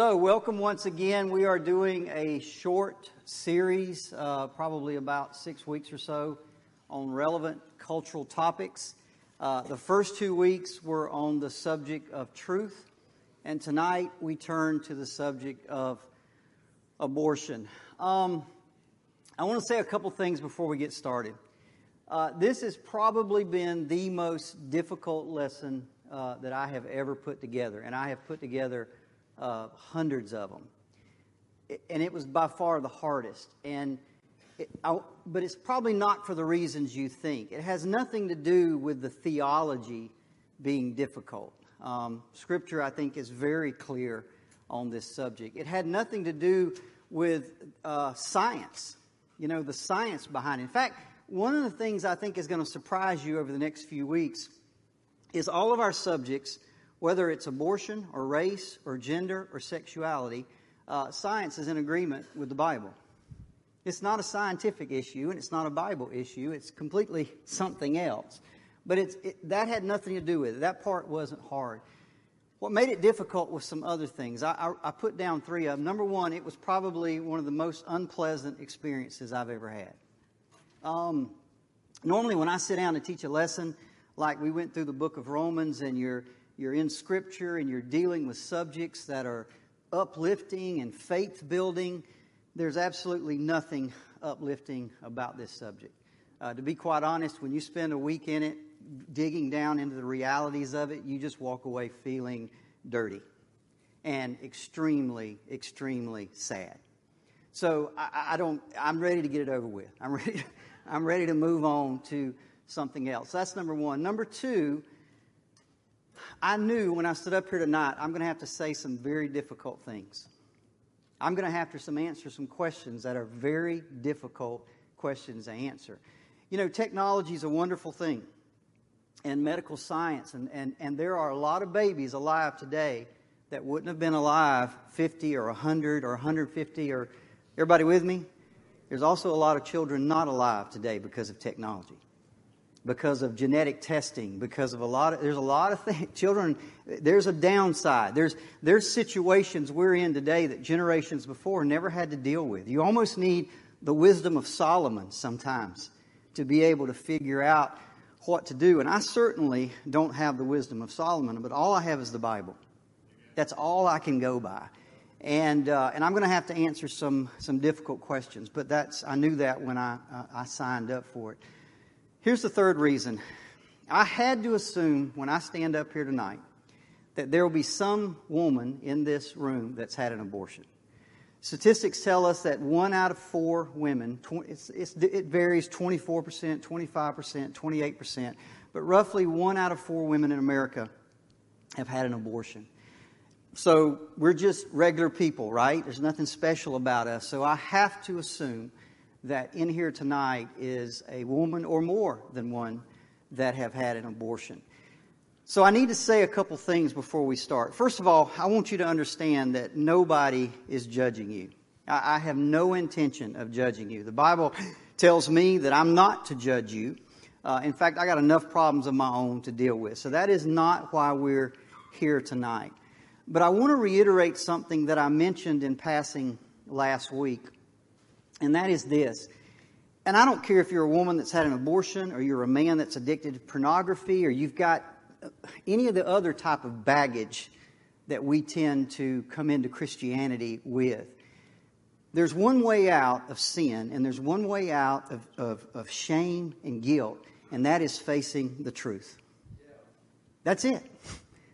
So, welcome once again. We are doing a short series, uh, probably about six weeks or so, on relevant cultural topics. Uh, the first two weeks were on the subject of truth, and tonight we turn to the subject of abortion. Um, I want to say a couple things before we get started. Uh, this has probably been the most difficult lesson uh, that I have ever put together, and I have put together uh, hundreds of them. And it was by far the hardest. And it, I, but it's probably not for the reasons you think. It has nothing to do with the theology being difficult. Um, scripture, I think, is very clear on this subject. It had nothing to do with uh, science, you know, the science behind it. In fact, one of the things I think is going to surprise you over the next few weeks is all of our subjects whether it's abortion or race or gender or sexuality, uh, science is in agreement with the Bible. It's not a scientific issue and it's not a Bible issue. It's completely something else. But it's, it, that had nothing to do with it. That part wasn't hard. What made it difficult was some other things. I, I, I put down three of them. Number one, it was probably one of the most unpleasant experiences I've ever had. Um, normally, when I sit down to teach a lesson, like we went through the book of Romans and you're you're in Scripture and you're dealing with subjects that are uplifting and faith building, there's absolutely nothing uplifting about this subject. Uh, to be quite honest, when you spend a week in it, digging down into the realities of it, you just walk away feeling dirty and extremely, extremely sad. So I, I don't. I'm ready to get it over with. I'm ready. I'm ready to move on to something else. That's number one. Number two I knew when I stood up here tonight, I'm going to have to say some very difficult things. I'm going to have to some answer some questions that are very difficult questions to answer. You know, technology is a wonderful thing, and medical science, and, and, and there are a lot of babies alive today that wouldn't have been alive 50 or 100 or 150 or everybody with me? There's also a lot of children not alive today because of technology because of genetic testing, because of a lot of, there's a lot of things. Children, there's a downside. There's, there's situations we're in today that generations before never had to deal with. You almost need the wisdom of Solomon sometimes to be able to figure out what to do. And I certainly don't have the wisdom of Solomon, but all I have is the Bible. That's all I can go by. And, uh, and I'm going to have to answer some, some difficult questions, but that's, I knew that when I, uh, I signed up for it. Here's the third reason. I had to assume when I stand up here tonight that there will be some woman in this room that's had an abortion. Statistics tell us that one out of four women, it varies 24%, 25%, 28%, but roughly one out of four women in America have had an abortion. So we're just regular people, right? There's nothing special about us. So I have to assume that in here tonight is a woman or more than one that have had an abortion. So I need to say a couple things before we start. First of all, I want you to understand that nobody is judging you. I, have no intention of judging you. The Bible tells me that I'm not to judge you. Uh, in fact, I got enough problems of my own to deal with. So that is not why we're here tonight. But I want to reiterate something that I mentioned in passing last week and that is this. And I don't care if you're a woman that's had an abortion or you're a man that's addicted to pornography or you've got uh, any of the other type of baggage that we tend to come into Christianity with. There's one way out of sin and there's one way out of, of, of shame and guilt, and that is facing the truth. That's it.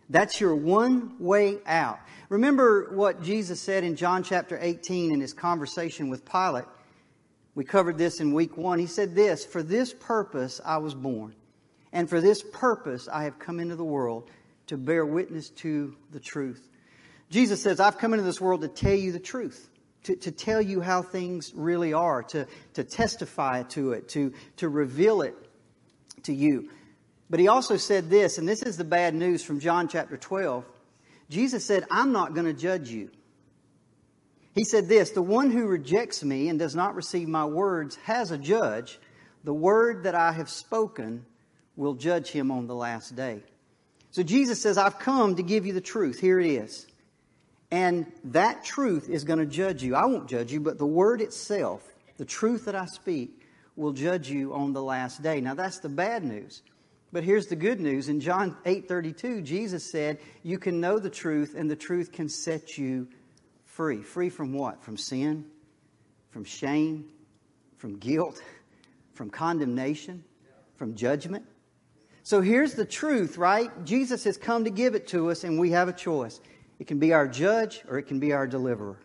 That's your one way out. Remember what Jesus said in John chapter 18 in his conversation with Pilate. We covered this in week one. He said this For this purpose I was born, and for this purpose I have come into the world to bear witness to the truth. Jesus says, I've come into this world to tell you the truth, to, to tell you how things really are, to, to testify to it, to, to reveal it to you. But he also said this, and this is the bad news from John chapter 12. Jesus said, I'm not going to judge you. He said this The one who rejects me and does not receive my words has a judge. The word that I have spoken will judge him on the last day. So Jesus says, I've come to give you the truth. Here it is. And that truth is going to judge you. I won't judge you, but the word itself, the truth that I speak, will judge you on the last day. Now that's the bad news. But here's the good news. In John 8:32, Jesus said, "You can know the truth and the truth can set you free." Free from what? From sin, from shame, from guilt, from condemnation, from judgment. So here's the truth, right? Jesus has come to give it to us and we have a choice. It can be our judge or it can be our deliverer.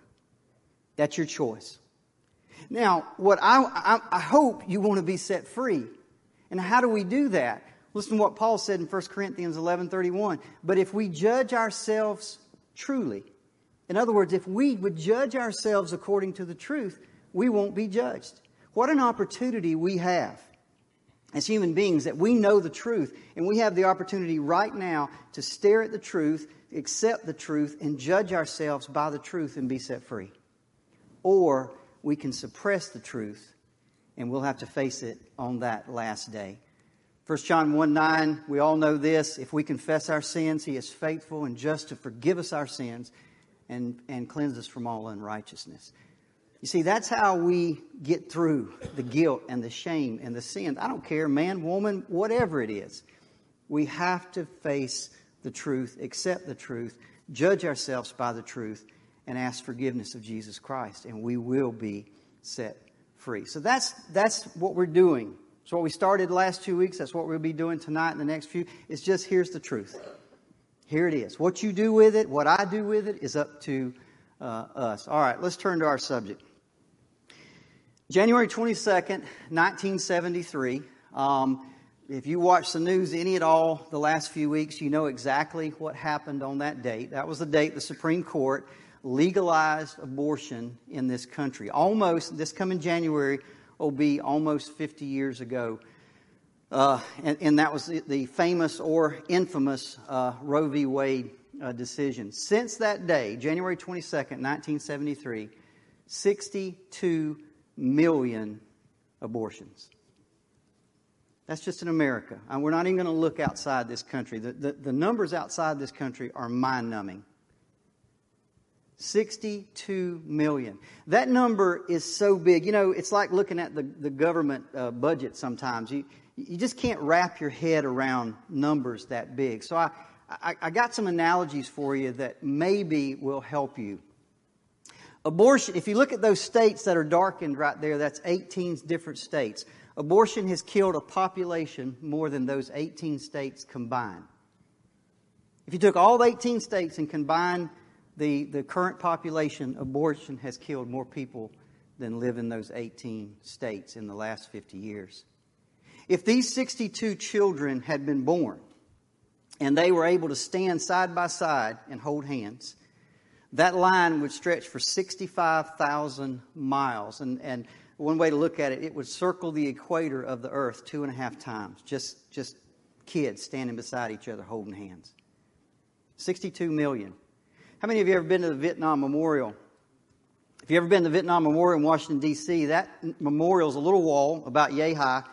That's your choice. Now, what I, I, I hope you want to be set free. And how do we do that? Listen to what Paul said in 1 Corinthians 11:31. But if we judge ourselves truly, in other words, if we would judge ourselves according to the truth, we won't be judged. What an opportunity we have as human beings that we know the truth and we have the opportunity right now to stare at the truth accept the truth and judge ourselves by the truth and be set free. Or we can suppress the truth and we'll have to face it on that last day. 1 John 1 9, we all know this. If we confess our sins, he is faithful and just to forgive us our sins and, and cleanse us from all unrighteousness. You see, that's how we get through the guilt and the shame and the sins. I don't care, man, woman, whatever it is. We have to face the truth, accept the truth, judge ourselves by the truth, and ask forgiveness of Jesus Christ, and we will be set free. So that's, that's what we're doing. So what we started last two weeks, that's what we'll be doing tonight and the next few. It's just here's the truth. Here it is. What you do with it, what I do with it, is up to uh, us. All right, let's turn to our subject. January 22nd, 1973. Um, if you watch the news any at all the last few weeks, you know exactly what happened on that date. That was the date the Supreme Court legalized abortion in this country. Almost, this coming January will be almost 50 years ago. Uh, and, and, that was the, famous or infamous uh, Roe v. Wade uh, decision. Since that day, January 22nd, 1973, 62 million abortions. That's just in America. And we're not even going to look outside this country. The, the, the numbers outside this country are mind numbing. 62 million. That number is so big. You know, it's like looking at the, the government uh, budget sometimes. You, you just can't wrap your head around numbers that big. So I, I, I got some analogies for you that maybe will help you. Abortion, if you look at those states that are darkened right there, that's 18 different states. Abortion has killed a population more than those 18 states combined. If you took all 18 states and combined the, the current population, abortion has killed more people than live in those 18 states in the last 50 years. If these 62 children had been born and they were able to stand side by side and hold hands, that line would stretch for 65,000 miles. And, and one way to look at it, it would circle the equator of the earth two and a half times. Just, just kids standing beside each other holding hands. 62 million. How many of you ever been to the Vietnam Memorial? If you've ever been to the Vietnam Memorial in Washington, D.C., that memorial is a little wall about yay high,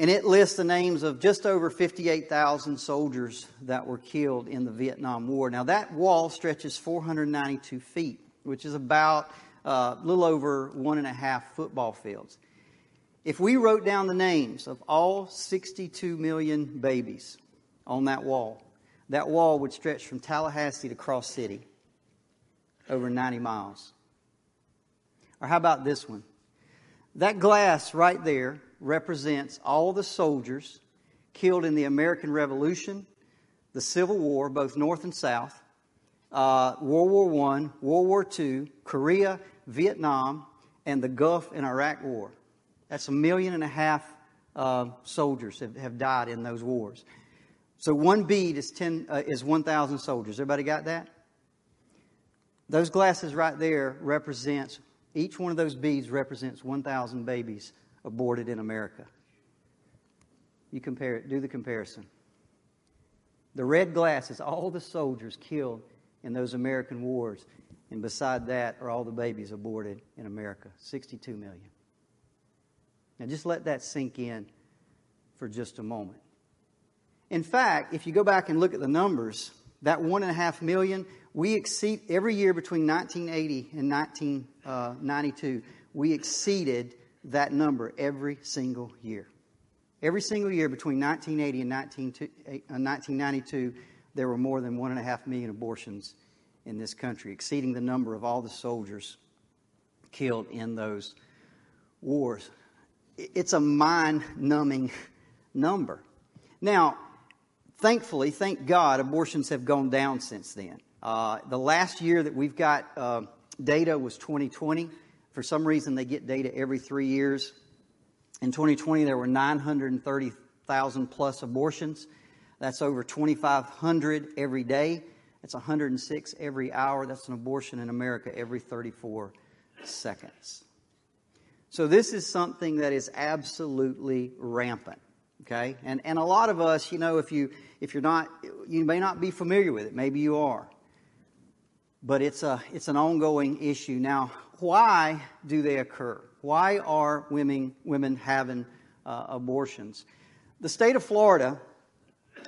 and it lists the names of just over 58,000 soldiers that were killed in the Vietnam War. Now, that wall stretches 492 feet, which is about a uh, little over one and a half football fields. If we wrote down the names of all 62 million babies on that wall, that wall would stretch from Tallahassee to Cross City, over 90 miles. Or how about this one? That glass right there represents all the soldiers killed in the American Revolution, the Civil War, both North and South, uh, World War I, World War II, Korea, Vietnam, and the Gulf and Iraq War. That's a million and a half uh, soldiers have, have, died in those wars. So one bead is, 10, uh, is 1,000 soldiers. Everybody got that? Those glasses right there represents, each one of those beads represents 1,000 babies aborted in America. You compare it, do the comparison. The red glasses, all the soldiers killed in those American wars. And beside that are all the babies aborted in America 62 million. Now just let that sink in for just a moment. In fact, if you go back and look at the numbers, that one and a half million, we exceed every year between 1980 and 1992, uh, we exceeded that number every single year. Every single year between 1980 and 1992, uh, there were more than one and a half million abortions in this country, exceeding the number of all the soldiers killed in those wars. It's a mind numbing number. Now, thankfully, thank God, abortions have gone down since then. Uh, the last year that we've got uh, data was 2020. For some reason, they get data every three years. In 2020, there were 930,000 plus abortions. That's over 2,500 every day. That's 106 every hour. That's an abortion in America every 34 seconds. So this is something that is absolutely rampant. Okay? And, and a lot of us, you know, if you, if you're not, you may not be familiar with it. Maybe you are. But it's a, it's an ongoing issue. Now, why do they occur? Why are women, women having uh, abortions? The state of Florida,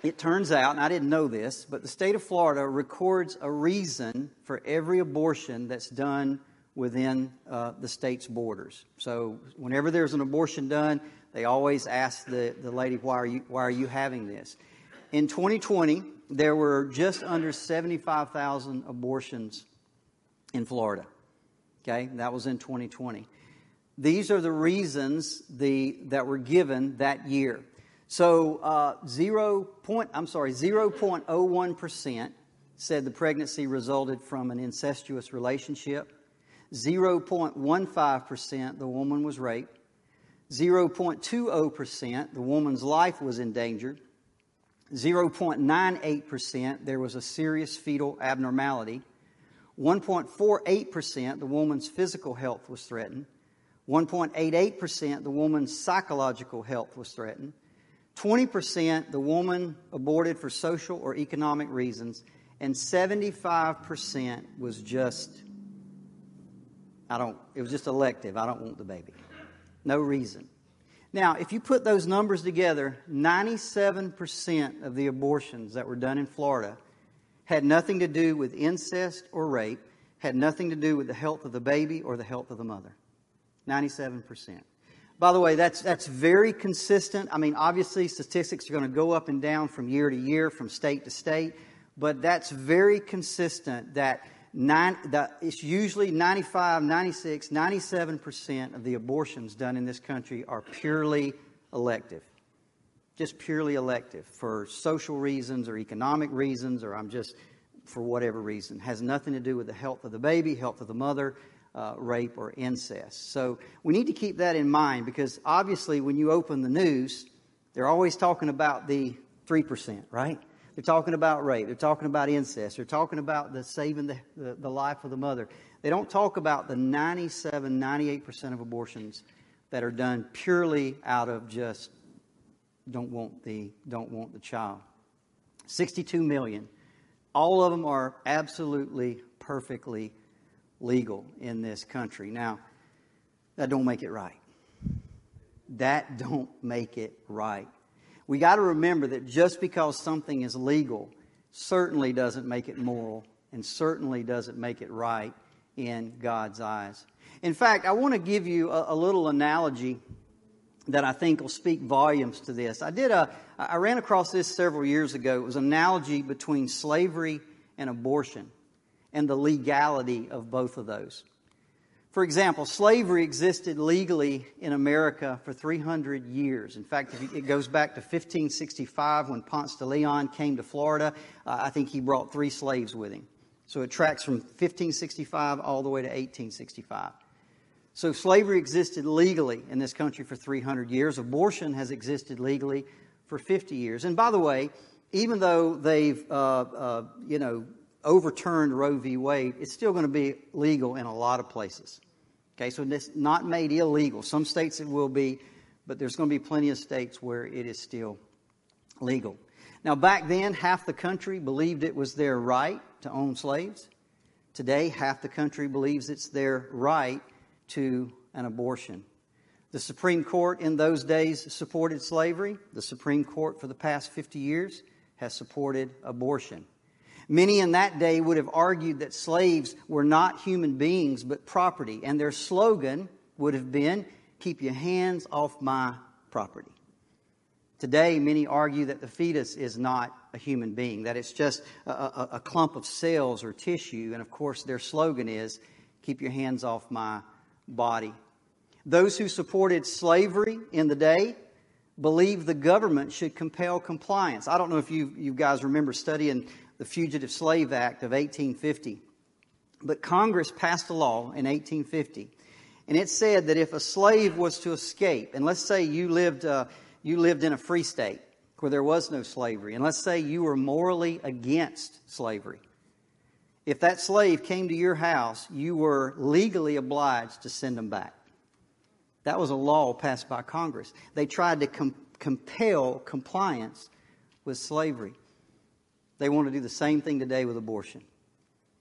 it turns out, and I didn't know this, but the state of Florida records a reason for every abortion that's done within uh, the state's borders. So whenever there's an abortion done, they always ask the, the lady, why are, you, why are you having this? In 2020, there were just under 75,000 abortions in Florida. Okay, that was in 2020. These are the reasons the, that were given that year. So, uh, zero point, I'm sorry, 0.01% said the pregnancy resulted from an incestuous relationship. 0.15% the woman was raped. 0.20% the woman's life was endangered. 0.98% there was a serious fetal abnormality. 1.48% the woman's physical health was threatened. 1.88% the woman's psychological health was threatened. 20% the woman aborted for social or economic reasons. And 75% was just, I don't, it was just elective. I don't want the baby. No reason. Now, if you put those numbers together, 97% of the abortions that were done in Florida had nothing to do with incest or rape, had nothing to do with the health of the baby or the health of the mother. 97%. By the way, that's, that's very consistent. I mean, obviously, statistics are going to go up and down from year to year, from state to state, but that's very consistent that, nine, that it's usually 95, 96, 97% of the abortions done in this country are purely elective. Just purely elective for social reasons or economic reasons, or I'm just for whatever reason. Has nothing to do with the health of the baby, health of the mother, uh, rape or incest. So we need to keep that in mind because obviously when you open the news, they're always talking about the 3%, right? They're talking about rape. They're talking about incest. They're talking about the saving the, the, the life of the mother. They don't talk about the 97, 98% of abortions that are done purely out of just don't want the, don't want the child. 62 million. All of them are absolutely, perfectly legal in this country. Now, that don't make it right. That don't make it right. We got to remember that just because something is legal certainly doesn't make it moral and certainly doesn't make it right in God's eyes. In fact, I want to give you a, a little analogy that I think will speak volumes to this. I did a, I ran across this several years ago. It was an analogy between slavery and abortion and the legality of both of those. For example, slavery existed legally in America for 300 years. In fact, it goes back to 1565 when Ponce de Leon came to Florida. Uh, I think he brought three slaves with him. So it tracks from 1565 all the way to 1865. So slavery existed legally in this country for 300 years. Abortion has existed legally for 50 years. And by the way, even though they've, uh, uh, you know, overturned Roe v. Wade, it's still going to be legal in a lot of places. Okay, so it's not made illegal. Some states it will be, but there's going to be plenty of states where it is still legal. Now, back then, half the country believed it was their right to own slaves. Today, half the country believes it's their right to an abortion. The Supreme Court in those days supported slavery. The Supreme Court for the past 50 years has supported abortion. Many in that day would have argued that slaves were not human beings but property, and their slogan would have been, Keep your hands off my property. Today, many argue that the fetus is not a human being, that it's just a, a, a, clump of cells or tissue, and of course, their slogan is, Keep your hands off my body. Those who supported slavery in the day believed the government should compel compliance. I don't know if you, you guys remember studying the Fugitive Slave Act of 1850. But Congress passed a law in 1850, and it said that if a slave was to escape, and let's say you lived, uh, you lived in a free state where there was no slavery, and let's say you were morally against slavery, if that slave came to your house, you were legally obliged to send them back. That was a law passed by Congress. They tried to com- compel compliance with slavery. They want to do the same thing today with abortion.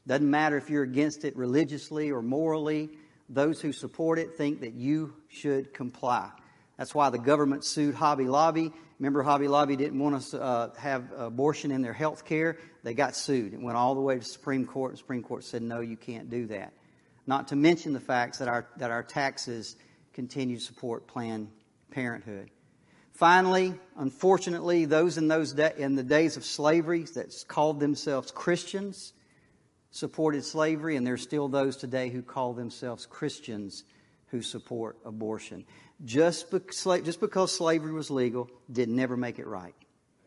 Doesn't matter if you're against it religiously or morally, those who support it think that you should comply. That's why the government sued Hobby Lobby. Remember, Hobby Lobby didn't want to uh, have abortion in their health care. They got sued. It went all the way to the Supreme Court. The Supreme Court said, no, you can't do that. Not to mention the facts that our, that our taxes continue to support Planned Parenthood. Finally, unfortunately, those in those de- in the days of slavery that called themselves Christians supported slavery, and there's still those today who call themselves Christians who support abortion. Just, be- just because slavery was legal did never make it right.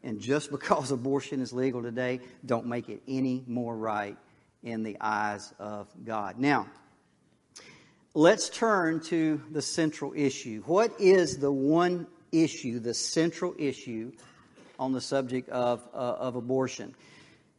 And just because abortion is legal today, don't make it any more right in the eyes of God. Now, let's turn to the central issue. What is the one issue, the central issue on the subject of, uh, of abortion.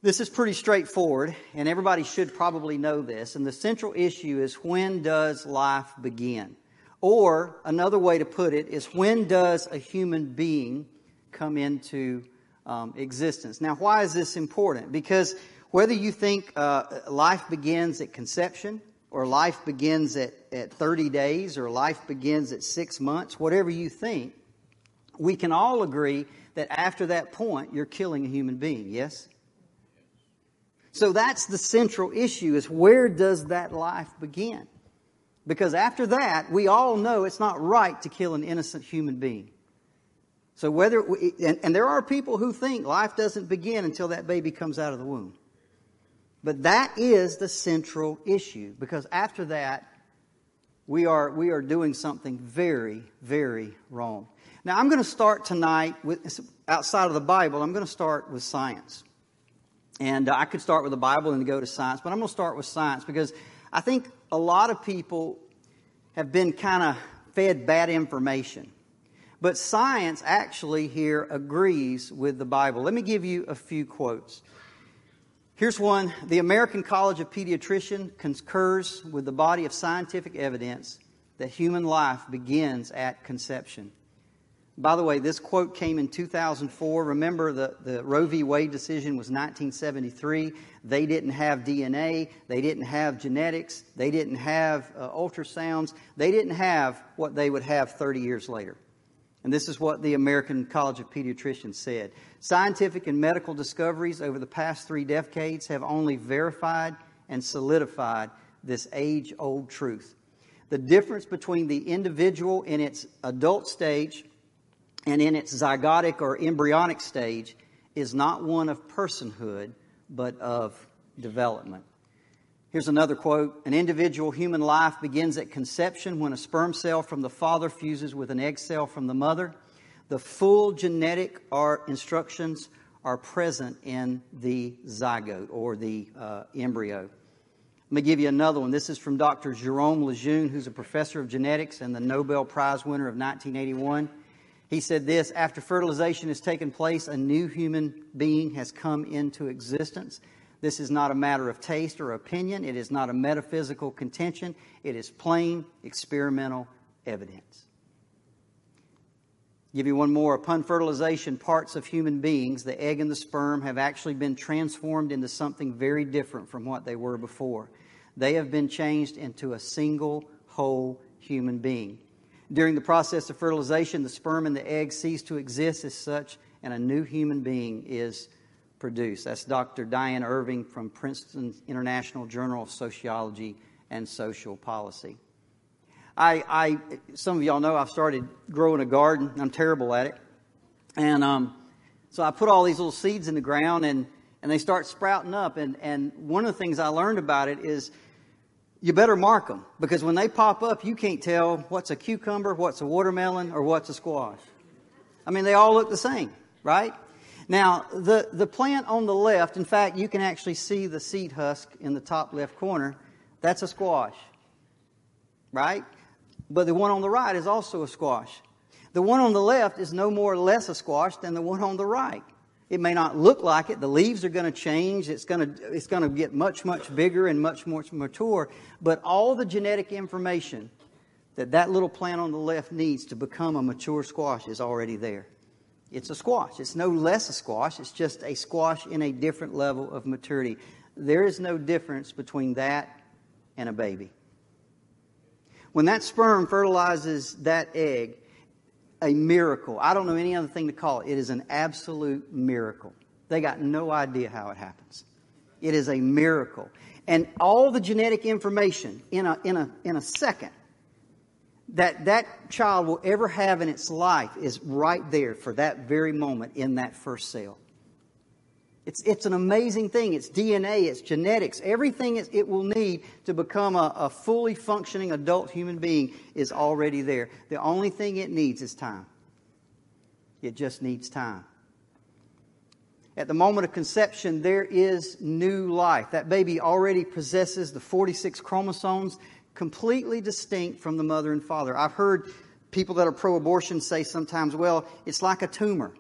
This is pretty straightforward, and everybody should probably know this. And the central issue is when does life begin? Or another way to put it is when does a human being come into um, existence? Now, why is this important? Because whether you think uh, life begins at conception, or life begins at, at 30 days, or life begins at six months, whatever you think, we can all agree that after that point, you're killing a human being, yes? So that's the central issue is where does that life begin? Because after that, we all know it's not right to kill an innocent human being. So whether, we, and, and there are people who think life doesn't begin until that baby comes out of the womb. But that is the central issue because after that, we are, we are doing something very, very wrong. Now, I'm going to start tonight with outside of the Bible. I'm going to start with science, and uh, I could start with the Bible and go to science, but I'm going to start with science because I think a lot of people have been kind of fed bad information. But science actually here agrees with the Bible. Let me give you a few quotes. Here's one The American College of Pediatricians concurs with the body of scientific evidence that human life begins at conception. By the way, this quote came in 2004. Remember, the, the Roe v. Wade decision was 1973. They didn't have DNA. They didn't have genetics. They didn't have uh, ultrasounds. They didn't have what they would have 30 years later. And this is what the American College of Pediatricians said. Scientific and medical discoveries over the past three decades have only verified and solidified this age old truth. The difference between the individual in its adult stage and in its zygotic or embryonic stage is not one of personhood, but of development. Here's another quote An individual human life begins at conception when a sperm cell from the father fuses with an egg cell from the mother. The full genetic instructions are present in the zygote or the uh, embryo. Let me give you another one. This is from Dr. Jerome Lejeune, who's a professor of genetics and the Nobel Prize winner of 1981. He said this after fertilization has taken place, a new human being has come into existence. This is not a matter of taste or opinion. It is not a metaphysical contention. It is plain experimental evidence. Give you one more. Upon fertilization, parts of human beings, the egg and the sperm, have actually been transformed into something very different from what they were before. They have been changed into a single, whole human being. During the process of fertilization, the sperm and the egg cease to exist as such, and a new human being is produced. That's Dr. Diane Irving from Princeton International Journal of Sociology and Social Policy. I, I, some of y'all know I've started growing a garden. I'm terrible at it. And um, so I put all these little seeds in the ground and, and they start sprouting up. And, and one of the things I learned about it is you better mark them because when they pop up, you can't tell what's a cucumber, what's a watermelon, or what's a squash. I mean, they all look the same, right? Now, the, the plant on the left, in fact, you can actually see the seed husk in the top left corner. That's a squash, right? But the one on the right is also a squash. The one on the left is no more or less a squash than the one on the right. It may not look like it. The leaves are going to change. It's going to, it's going to get much, much bigger and much more mature. But all the genetic information that that little plant on the left needs to become a mature squash is already there. It's a squash. It's no less a squash. It's just a squash in a different level of maturity. There is no difference between that and a baby. When that sperm fertilizes that egg, a miracle. I don't know any other thing to call it. It is an absolute miracle. They got no idea how it happens. It is a miracle. And all the genetic information in a, in a, in a second that that child will ever have in its life is right there for that very moment in that first cell. It's, it's an amazing thing. It's DNA, it's genetics. Everything it will need to become a, a fully functioning adult human being is already there. The only thing it needs is time. It just needs time. At the moment of conception, there is new life. That baby already possesses the 46 chromosomes, completely distinct from the mother and father. I've heard people that are pro abortion say sometimes, well, it's like a tumor.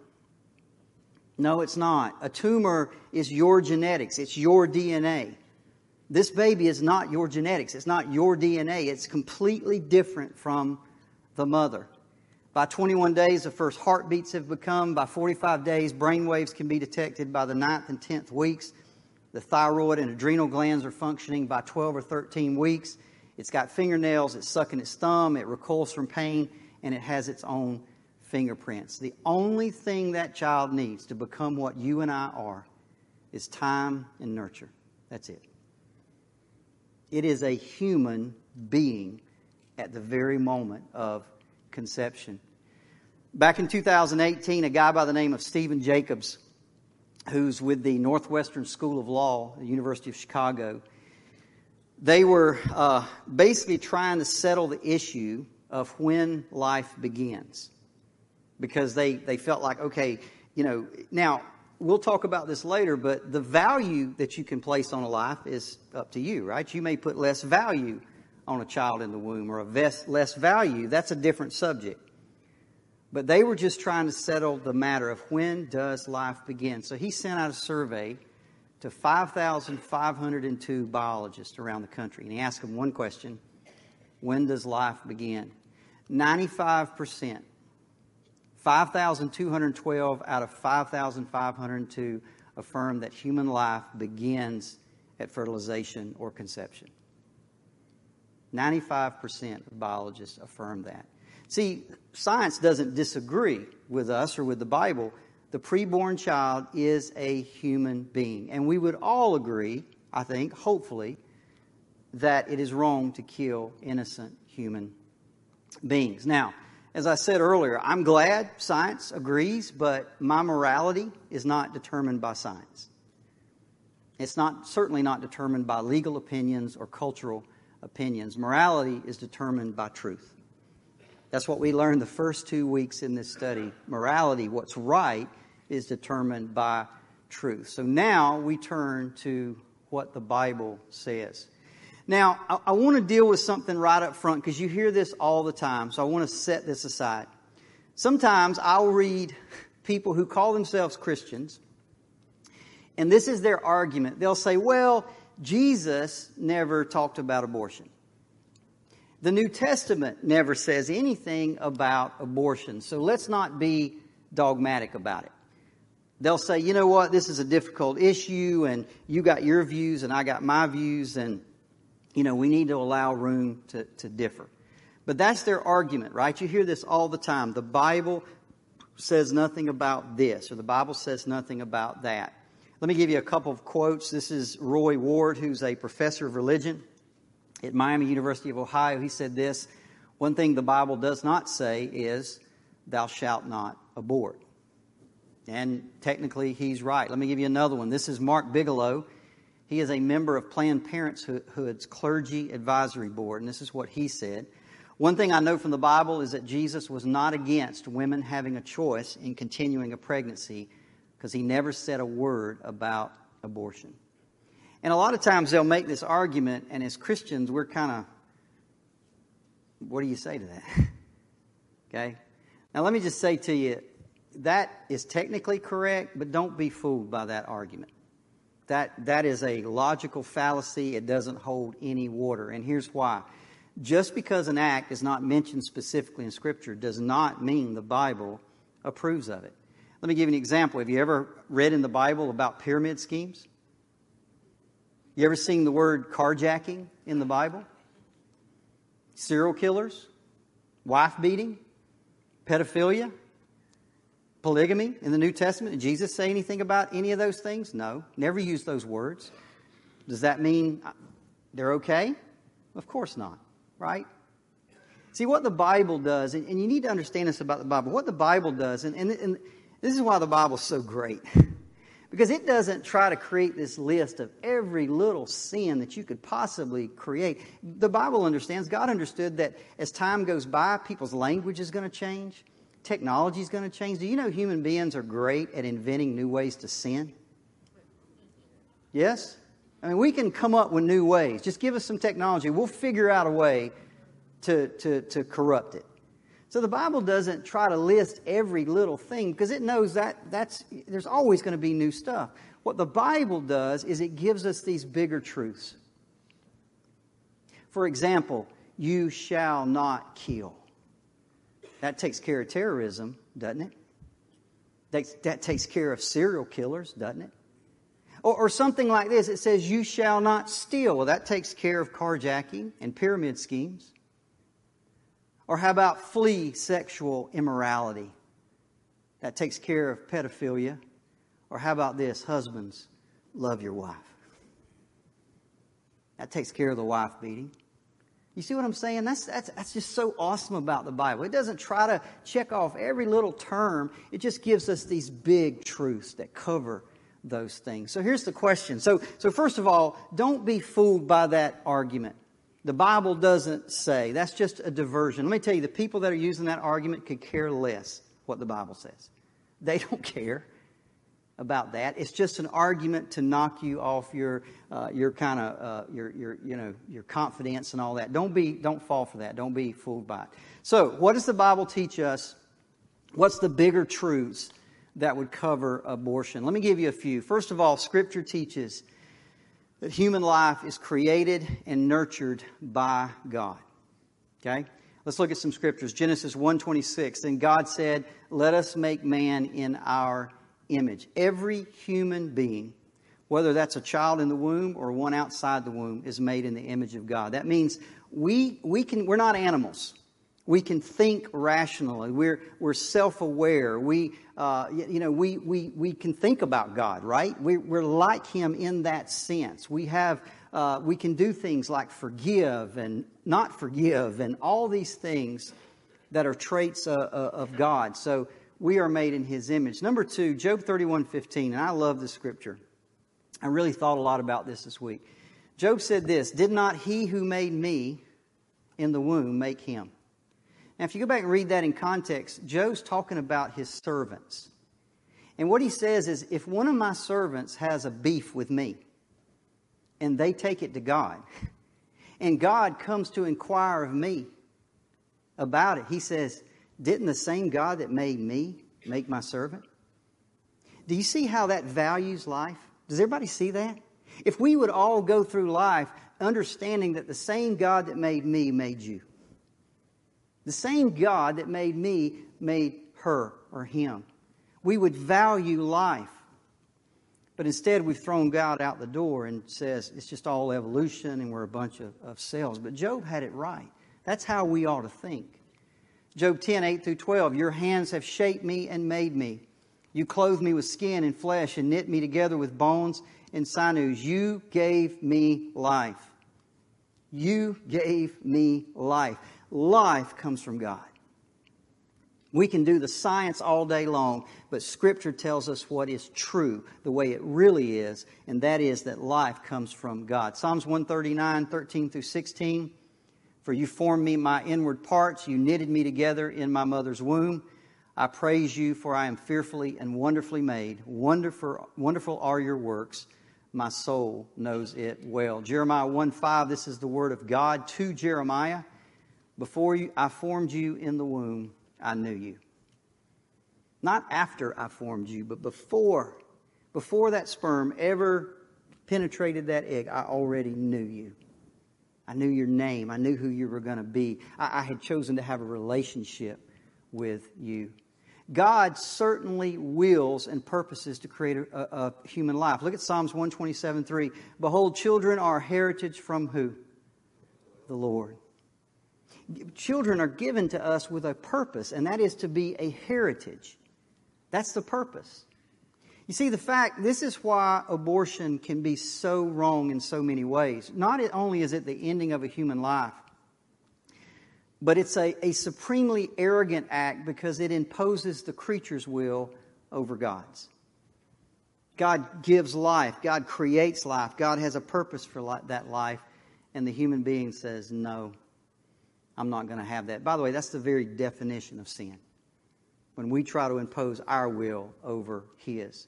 No, it's not. A tumor is your genetics, it's your DNA. This baby is not your genetics, it's not your DNA. It's completely different from the mother. By 21 days, the first heartbeats have become. By 45 days, brain waves can be detected. By the 9th and 10th weeks, the thyroid and adrenal glands are functioning. By 12 or 13 weeks, it's got fingernails, it's sucking its thumb, it recoils from pain, and it has its own fingerprints. The only thing that child needs to become what you and I are is time and nurture. That's it. It is a human being at the very moment of conception. Back in 2018, a guy by the name of Stephen Jacobs, who's with the Northwestern School of Law, the University of Chicago, they were uh, basically trying to settle the issue of when life begins because they, they felt like, okay, you know, now we'll talk about this later, but the value that you can place on a life is up to you, right? You may put less value on a child in the womb or a less value. That's a different subject. But they were just trying to settle the matter of when does life begin. So he sent out a survey to 5,502 biologists around the country. And he asked them one question When does life begin? 95% 5,212 out of 5,502 affirm that human life begins at fertilization or conception. 95% of biologists affirm that. See, science doesn't disagree with us or with the Bible. The preborn child is a human being. And we would all agree, I think, hopefully, that it is wrong to kill innocent human beings. Now, as I said earlier, I'm glad science agrees, but my morality is not determined by science. It's not certainly not determined by legal opinions or cultural opinions. Morality is determined by truth. That's what we learned the first two weeks in this study. Morality, what's right, is determined by truth. So now we turn to what the Bible says. Now, I, I want to deal with something right up front because you hear this all the time, so I want to set this aside. Sometimes I'll read people who call themselves Christians, And this is their argument. They'll say, well, Jesus never talked about abortion. The New Testament never says anything about abortion, so let's not be dogmatic about it. They'll say, you know what, this is a difficult issue, and you got your views, and I got my views, and, you know, we need to allow room to, to differ. But that's their argument, right? You hear this all the time. The Bible says nothing about this, or the Bible says nothing about that. Let me give you a couple of quotes. This is Roy Ward, who's a professor of religion at Miami University of Ohio. He said this One thing the Bible does not say is, Thou shalt not abort. And technically, he's right. Let me give you another one. This is Mark Bigelow. He is a member of Planned Parenthood's Clergy Advisory Board, and this is what he said. One thing I know from the Bible is that Jesus was not against women having a choice in continuing a pregnancy because he never said a word about abortion. And a lot of times they'll make this argument, and as Christians, we're kind of, what do you say to that? okay? Now, let me just say to you that is technically correct, but don't be fooled by that argument. That, that is a logical fallacy. It doesn't hold any water. And here's why. Just because an act is not mentioned specifically in Scripture does not mean the Bible approves of it. Let me give you an example. Have you ever read in the Bible about pyramid schemes? You ever seen the word carjacking in the Bible? Serial killers? Wife beating? Pedophilia? Polygamy in the New Testament? Did Jesus say anything about any of those things? No. Never used those words. Does that mean uh, they're okay? Of course not, right? See, what the Bible does, and, you need to understand this about the Bible, what the Bible does, and, and, and this is why the Bible's so great. because it doesn't try to create this list of every little sin that you could possibly create. The Bible understands, God understood that as time goes by, people's language is going to change, technology is going to change. Do you know human beings are great at inventing new ways to sin? Yes? I mean, we can come up with new ways. Just give us some technology. We'll figure out a way to, to, to corrupt it. So the Bible doesn't try to list every little thing because it knows that that's, there's always going to be new stuff. What the Bible does is it gives us these bigger truths. For example, you shall not kill. That takes care of terrorism, doesn't it? That, that takes care of serial killers, doesn't it? Or, or something like this it says, You shall not steal. Well, that takes care of carjacking and pyramid schemes. Or how about flee sexual immorality? That takes care of pedophilia. Or how about this? Husbands, love your wife. That takes care of the wife beating. You see what I'm saying? That's, that's, that's just so awesome about the Bible. It doesn't try to check off every little term, it just gives us these big truths that cover those things. So here's the question. So, so first of all, don't be fooled by that argument. The Bible doesn't say. That's just a diversion. Let me tell you, the people that are using that argument could care less what the Bible says. They don't care about that. It's just an argument to knock you off your uh, your kind of uh, your your you know your confidence and all that. Don't be don't fall for that. Don't be fooled by it. So, what does the Bible teach us? What's the bigger truths that would cover abortion? Let me give you a few. First of all, Scripture teaches that human life is created and nurtured by God. Okay? Let's look at some scriptures. Genesis 1:26. Then God said, "Let us make man in our image." Every human being, whether that's a child in the womb or one outside the womb, is made in the image of God. That means we we can we're not animals. We can think rationally. We're, we're self aware. We, uh, you know, we, we, we can think about God, right? We, we're like Him in that sense. We have, uh, we can do things like forgive and not forgive and all these things that are traits uh, uh of God. So we are made in His image. Number two, Job 31 15, and I love this scripture. I really thought a lot about this this week. Job said this Did not He who made me in the womb make him? Now, if you go back and read that in context, Job's talking about his servants. And what he says is if one of my servants has a beef with me and they take it to God, and God comes to inquire of me about it, he says, Didn't the same God that made me make my servant? Do you see how that values life? Does everybody see that? If we would all go through life understanding that the same God that made me made you, the same God that made me made her or him, we would value life. But instead, we've thrown God out the door and says it's just all evolution and we're a bunch of, of cells. But Job had it right. That's how we ought to think. Job 10, 8 through 12. Your hands have shaped me and made me. You clothed me with skin and flesh and knit me together with bones and sinews. You gave me life. You gave me life. Life comes from God. We can do the science all day long, but Scripture tells us what is true, the way it really is, and that is that life comes from God. Psalms 139, 13 through 16. For you formed me my inward parts, you knitted me together in my mother's womb. I praise you, for I am fearfully and wonderfully made. Wonderful, wonderful are your works. My soul knows it well. Jeremiah 1 5, this is the word of God to Jeremiah. Before you, I formed you in the womb, I knew you. Not after I formed you, but before, before that sperm ever penetrated that egg, I already knew you. I knew your name. I knew who you were going to be. I, I had chosen to have a relationship with you. God certainly wills and purposes to create a, a, a human life. Look at Psalms 127 3. Behold, children are a heritage from who? The Lord. Children are given to us with a purpose, and that is to be a heritage. That's the purpose. You see, the fact, this is why abortion can be so wrong in so many ways. Not only is it the ending of a human life, but it's a, a supremely arrogant act because it imposes the creature's will over God's. God gives life. God creates life. God has a purpose for that life. And the human being says, No, I'm not going to have that. By the way, that's the very definition of sin. When we try to impose our will over His.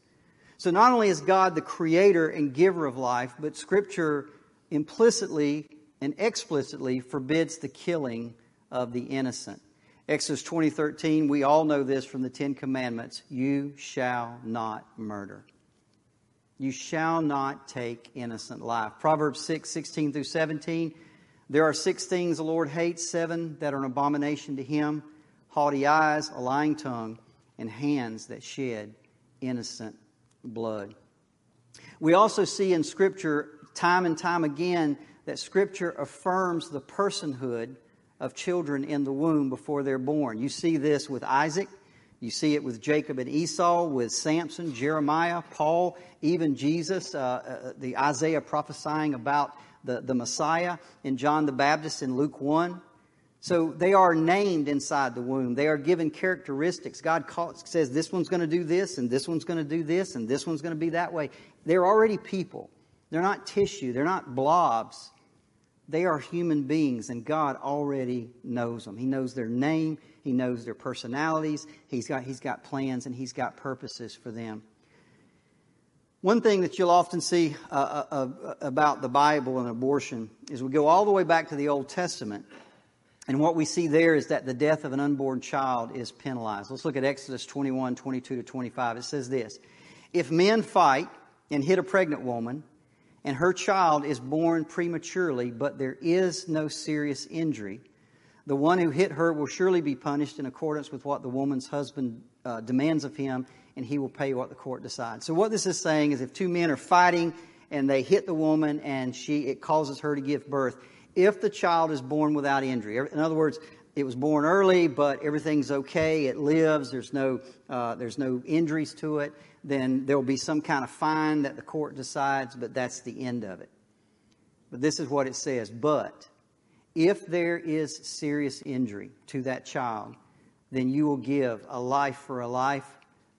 So not only is God the creator and giver of life, but Scripture implicitly and explicitly forbids the killing of the innocent. Exodus 20:13, we all know this from the 10 commandments, you shall not murder. You shall not take innocent life. Proverbs 6, 16 through 17. There are six things the Lord hates, seven that are an abomination to him haughty eyes, a lying tongue, and hands that shed innocent blood. We also see in Scripture, time and time again, that Scripture affirms the personhood of children in the womb before they're born. You see this with Isaac. You see it with Jacob and Esau, with Samson, Jeremiah, Paul, even Jesus, uh, uh, the Isaiah prophesying about the, the Messiah, and John the Baptist in Luke 1. So they are named inside the womb. They are given characteristics. God calls, says this one's going to do this, and this one's going to do this, and this one's going to be that way. They're already people. They're not tissue. They're not blobs. They are human beings, and God already knows them. He knows their name, He knows their personalities, He's got, he's got plans, and He's got purposes for them. One thing that you'll often see uh, uh, uh, about the Bible and abortion is we go all the way back to the Old Testament, and what we see there is that the death of an unborn child is penalized. Let's look at Exodus 21, 22 to 25. It says this If men fight and hit a pregnant woman, and her child is born prematurely, but there is no serious injury, the one who hit her will surely be punished in accordance with what the woman's husband uh, demands of him, and he will pay what the court decides. So what this is saying is if two men are fighting and they hit the woman and she it causes her to give birth, if the child is born without injury, in other words, it was born early, but everything's okay. It lives. There's no uh, there's no injuries to it then there will be some kind of fine that the court decides, but that's the end of it. But this is what it says. But if there is serious injury to that child, then you will give a life for a life,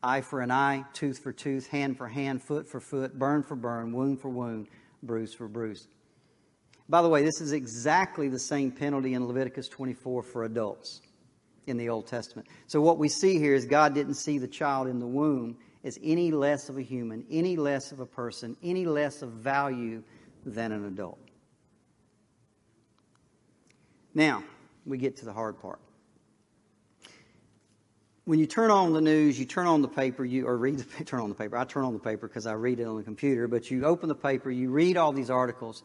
eye for an eye, tooth for tooth, hand for hand, foot for foot, burn for burn, wound for wound, bruise for bruise. By the way, this is exactly the same penalty in Leviticus 24 for adults in the Old Testament. So what we see here is God didn't see the child in the womb as any less of a human, any less of a person, any less of value than an adult. Now, we get to the hard part. when you turn on the news, you turn on the paper, you or read the turn on the paper. I turn on the paper because I read it on the computer. But you open the paper, you read all these articles.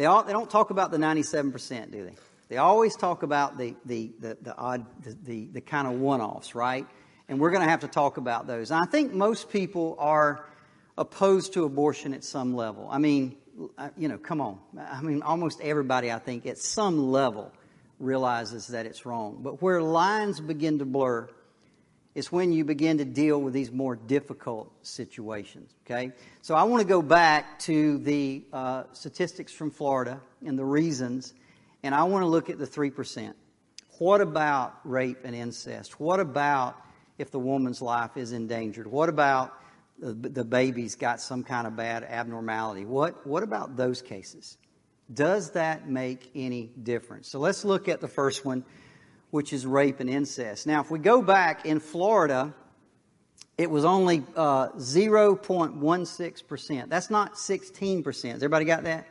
They all they don't talk about the ninety-seven percent, do they? They always talk about the the the, the odd the, the, the kind of one-offs, right? And we're going to have to talk about those. And I think most people are opposed to abortion at some level. I mean, uh, you know, come on. I mean, almost everybody, I think, at some level realizes that it's wrong. But where lines begin to blur is when you begin to deal with these more difficult situations. Okay? So I want to go back to the uh, statistics from Florida and the reasons, and I want to look at the 3%. What about rape and incest? What about if the woman's life is endangered? What about the, the baby's got some kind of bad abnormality? What, what about those cases? Does that make any difference? So let's look at the first one, which is rape and incest. Now, if we go back in Florida, it was only uh, 0.16%. That's not 16%. Has everybody got that?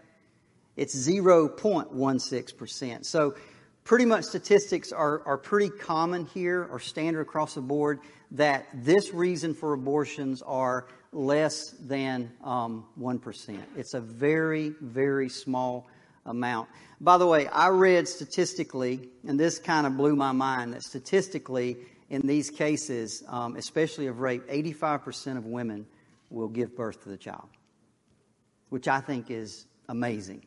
It's 0.16%. So pretty much statistics are, are pretty common here or standard across the board that this reason for abortions are less than um, 1%. It's a very, very small amount. By the way, I read statistically, and this kind of blew my mind, that statistically, in these cases, um, especially of rape, 85% of women will give birth to the child, which I think is amazing.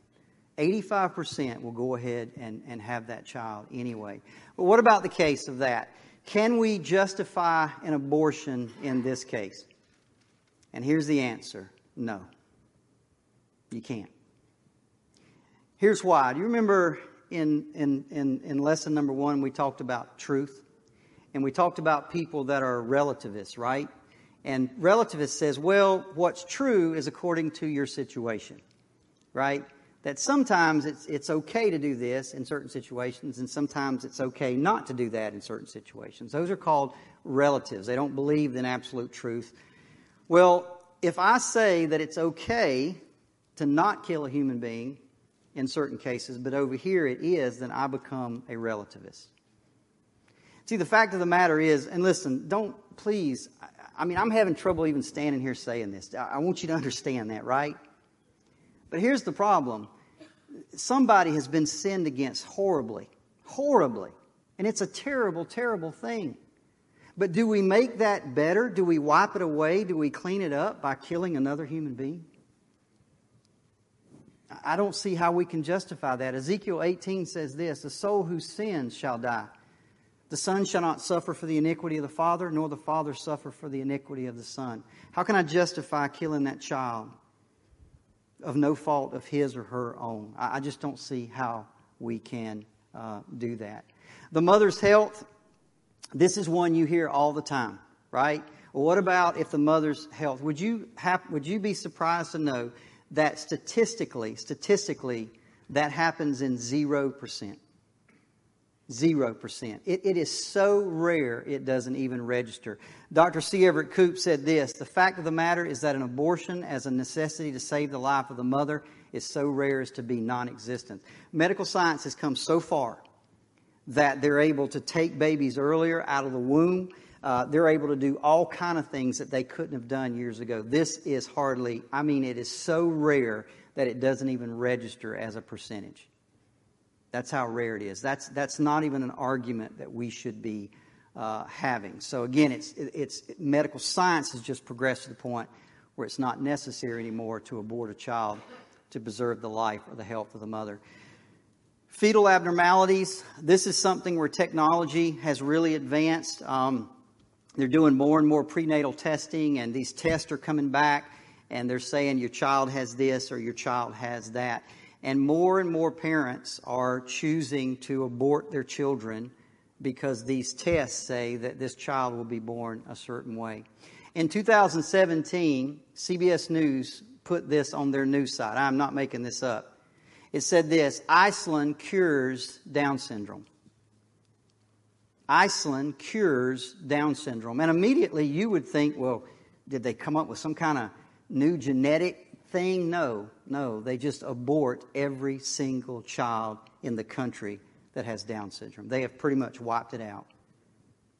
85% will go ahead and, and have that child anyway. But what about the case of that? Can we justify an abortion in this case? And here's the answer no. You can't. Here's why. Do you remember in, in, in, in lesson number one, we talked about truth? And we talked about people that are relativists, right? And relativist says, well, what's true is according to your situation, right? That sometimes it's, it's okay to do this in certain situations, and sometimes it's okay not to do that in certain situations. Those are called relatives. They don't believe in absolute truth. Well, if I say that it's okay to not kill a human being in certain cases, but over here it is, then I become a relativist. See, the fact of the matter is, and listen, don't please, I mean, I'm having trouble even standing here saying this. I want you to understand that, right? But here's the problem somebody has been sinned against horribly, horribly. And it's a terrible, terrible thing. But do we make that better? Do we wipe it away? Do we clean it up by killing another human being? I don't see how we can justify that. Ezekiel 18 says this The soul who sins shall die. The Son shall not suffer for the iniquity of the Father, nor the Father suffer for the iniquity of the Son. How can I justify killing that child of no fault of his or her own? I just don't see how we can uh, do that. The mother's health, this is one you hear all the time, right? Well, what about if the mother's health? Would you have, would you be surprised to know that statistically, statistically, that happens in 0%? 0%. It, it is so rare it doesn't even register. Dr. C. Everett Koop said this The fact of the matter is that an abortion as a necessity to save the life of the mother is so rare as to be non existent. Medical science has come so far that they're able to take babies earlier out of the womb. Uh, they're able to do all kind of things that they couldn't have done years ago. This is hardly, I mean, it is so rare that it doesn't even register as a percentage. That's how rare it is. That's, that's not even an argument that we should be uh, having. So again, it's, it's, medical science has just progressed to the point where it's not necessary anymore to abort a child to preserve the life or the health of the mother. Fetal abnormalities. This is something where technology has really advanced. Um, they're doing more and more prenatal testing, and these tests are coming back, and they're saying your child has this or your child has that. And more and more parents are choosing to abort their children because these tests say that this child will be born a certain way. In 2017, CBS News put this on their news site. I'm not making this up. It said this Iceland cures Down syndrome. Iceland cures Down syndrome. And immediately you would think, well, did they come up with some kind of new genetic thing? No, no. They just abort every single child in the country that has Down syndrome. They have pretty much wiped it out.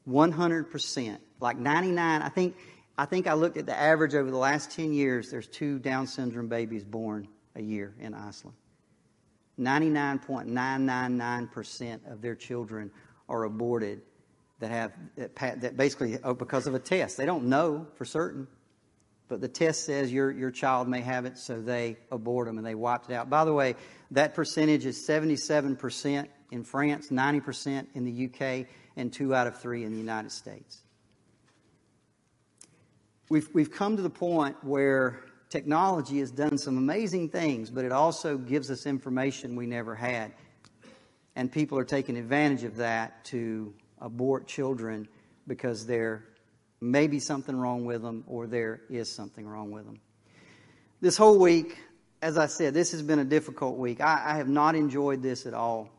100%. Like 99, I think, I think I looked at the average over the last 10 years, there's two Down syndrome babies born a year in Iceland. 99.999% of their children are aborted that have that, that basically oh, because of a test. They don't know for certain, but the test says your your child may have it, so they abort them and they wiped it out. By the way, that percentage is 77% in France, 90% in the UK, and two out of three in the United States. We've, we've come to the point where technology has done some amazing things, but it also gives us information we never had. And people are taking advantage of that to abort children because there may be something wrong with them or there is something wrong with them. This whole week, as I said, this has been a difficult week. I, I have not enjoyed this at all.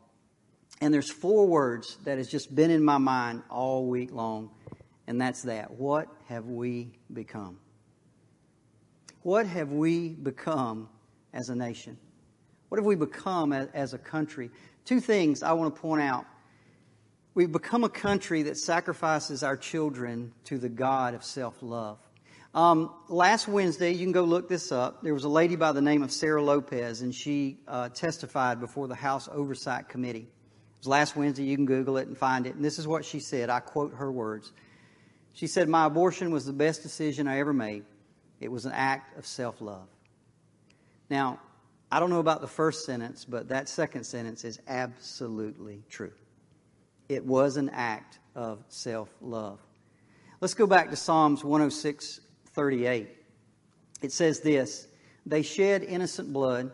And there's four words that has just been in my mind all week long, and that's that. What have we become? What have we become as a nation? What have we become as, a country? Two things I want to point out. We've become a country that sacrifices our children to the God of self love. Um, last Wednesday, you can go look this up. There was a lady by the name of Sarah Lopez, and she uh, testified before the House Oversight Committee. It was last Wednesday. You can Google it and find it. And this is what she said. I quote her words. She said, My abortion was the best decision I ever made. It was an act of self love. Now, I don't know about the first sentence, but that second sentence is absolutely true. It was an act of self love. Let's go back to Psalms 106 38. It says this They shed innocent blood,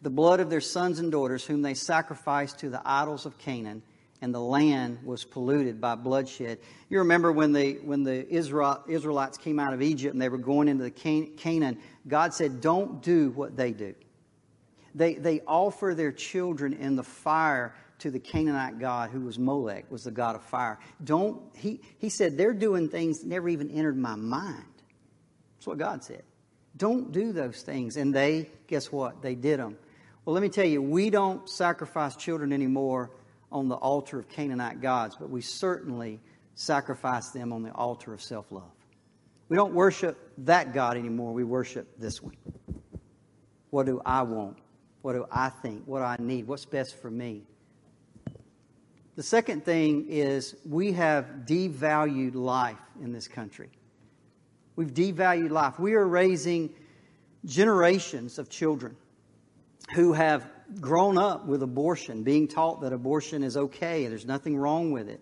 the blood of their sons and daughters, whom they sacrificed to the idols of Canaan, and the land was polluted by bloodshed. You remember when the, when the Israel, Israelites came out of Egypt and they were going into the Can, Canaan, God said, Don't do what they do. They, they offer their children in the fire to the Canaanite god who was Molech, was the god of fire. Don't, he, he said, they're doing things that never even entered my mind. That's what God said. Don't do those things. And they, guess what? They did them. Well, let me tell you, we don't sacrifice children anymore on the altar of Canaanite gods, but we certainly sacrifice them on the altar of self love. We don't worship that God anymore. We worship this one. What do I want? What do I think? What do I need? What's best for me? The second thing is we have devalued life in this country. We've devalued life. We are raising generations of children who have grown up with abortion, being taught that abortion is okay, there's nothing wrong with it.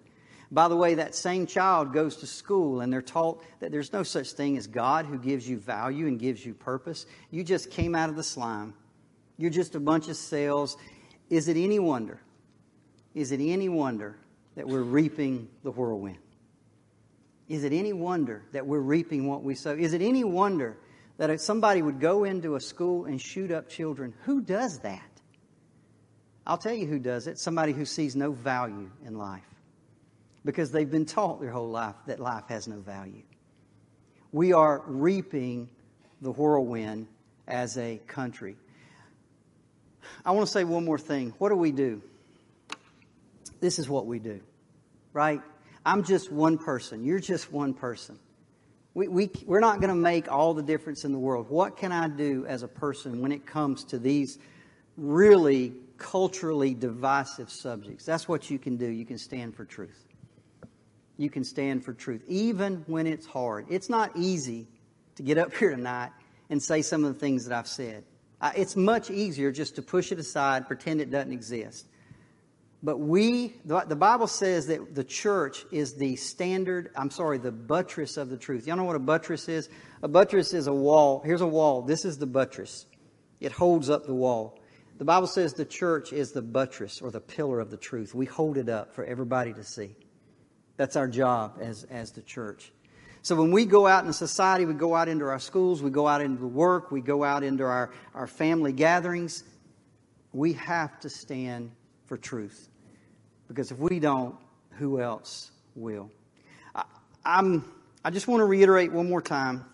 By the way, that same child goes to school and they're taught that there's no such thing as God who gives you value and gives you purpose. You just came out of the slime. You're just a bunch of cells. Is it any wonder is it any wonder that we're reaping the whirlwind? Is it any wonder that we're reaping what we sow? Is it any wonder that somebody would go into a school and shoot up children? Who does that? I'll tell you who does it somebody who sees no value in life because they've been taught their whole life that life has no value. We are reaping the whirlwind as a country. I want to say one more thing. What do we do? this is what we do, right? I'm just one person. You're just one person. We, we, we're not going to make all the difference in the world. What can I do as a person when it comes to these really culturally divisive subjects? That's what you can do. You can stand for truth. You can stand for truth, even when it's hard. It's not easy to get up here tonight and say some of the things that I've said. Uh, it's much easier just to push it aside, pretend it doesn't exist. But we, the Bible says that the church is the standard, I'm sorry, the buttress of the truth. Y'all know what a buttress is? A buttress is a wall. Here's a wall. This is the buttress. It holds up the wall. The Bible says the church is the buttress or the pillar of the truth. We hold it up for everybody to see. That's our job as, as the church. So when we go out in society, we go out into our schools, we go out into the work, we go out into our, our family gatherings, we have to stand for truth. Because if we don't, who else will? I, am I just want to reiterate one more time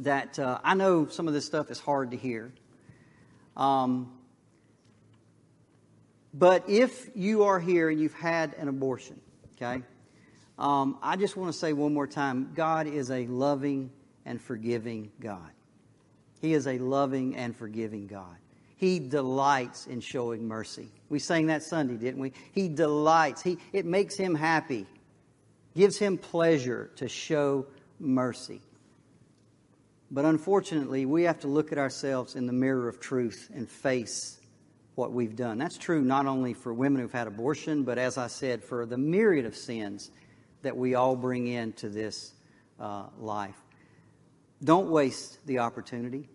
that uh, I know some of this stuff is hard to hear. Um, but if you are here and you've had an abortion, okay, Um, I just want to say one more time God is a loving and forgiving God. He is a loving and forgiving God. He delights in showing mercy. We sang that Sunday, didn't we? He delights. He, it makes him happy, gives him pleasure to show mercy. But unfortunately, we have to look at ourselves in the mirror of truth and face what we've done. That's true not only for women who've had abortion, but as I said, for the myriad of sins that we all bring into this uh, life. Don't waste the opportunity.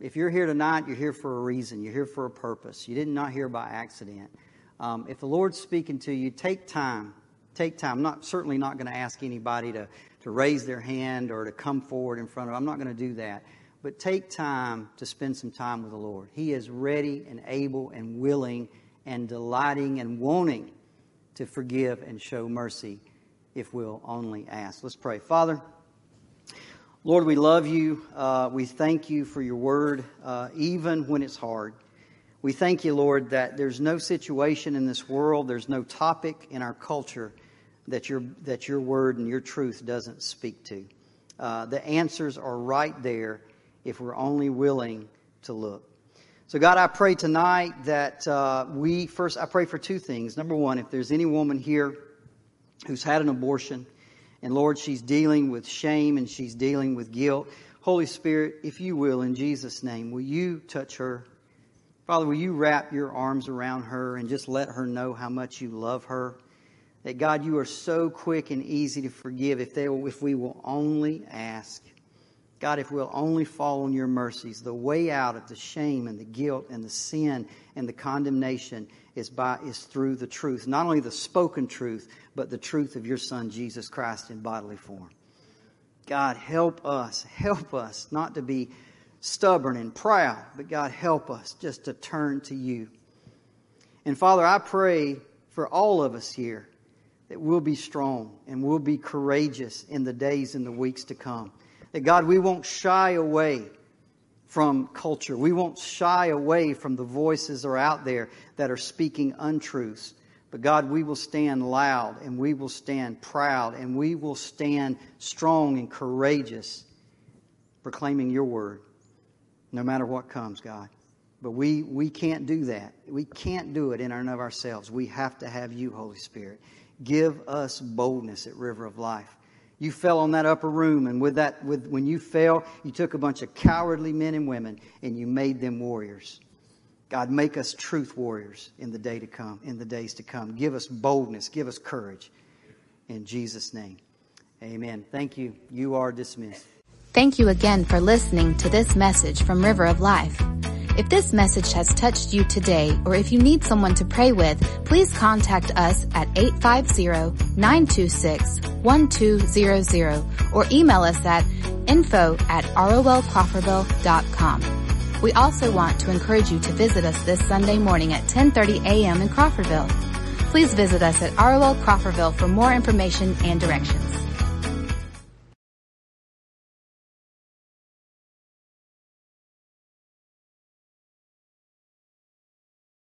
If you're here tonight, you're here for a reason. You're here for a purpose. You did not hear by accident. Um, if the Lord's speaking to you, take time. Take time. I'm not certainly not going to ask anybody to, to raise their hand or to come forward in front of. I'm not going to do that. But take time to spend some time with the Lord. He is ready and able and willing and delighting and wanting to forgive and show mercy if we'll only ask. Let's pray. Father, Lord, we love you. Uh, we thank you for your word, uh, even when it's hard. We thank you, Lord, that there's no situation in this world, there's no topic in our culture that your, that your word and your truth doesn't speak to. Uh, the answers are right there if we're only willing to look. So, God, I pray tonight that uh, we first, I pray for two things. Number one, if there's any woman here who's had an abortion, and Lord, she's dealing with shame and she's dealing with guilt. Holy Spirit, if you will, in Jesus' name, will you touch her? Father, will you wrap your arms around her and just let her know how much you love her? That God, you are so quick and easy to forgive if, they, if we will only ask. God, if we'll only fall on your mercies, the way out of the shame and the guilt and the sin and the condemnation is by is through the truth, not only the spoken truth, but the truth of your Son Jesus Christ in bodily form. God, help us, help us not to be stubborn and proud, but God, help us just to turn to you. And Father, I pray for all of us here that we'll be strong and we'll be courageous in the days and the weeks to come. That God, we won't shy away from culture. We won't shy away from the voices that are out there that are speaking untruths. But God, we will stand loud and we will stand proud and we will stand strong and courageous proclaiming your word no matter what comes, God. But we, we can't do that. We can't do it in and of ourselves. We have to have you, Holy Spirit. Give us boldness at River of Life. You fell on that upper room, and with that, with, when you fell, you took a bunch of cowardly men and women and you made them warriors. God, make us truth warriors in the day to come, in the days to come. Give us boldness, give us courage. In Jesus' name. Amen. Thank you. You are dismissed. Thank you again for listening to this message from River of Life. If this message has touched you today or if you need someone to pray with, please contact us at 850-926-1200 or email us at info at rolcrawfordville.com. We also want to encourage you to visit us this Sunday morning at 10:30 a.m. in Crawfordville. Please visit us at ROL Crawfordville for more information and directions.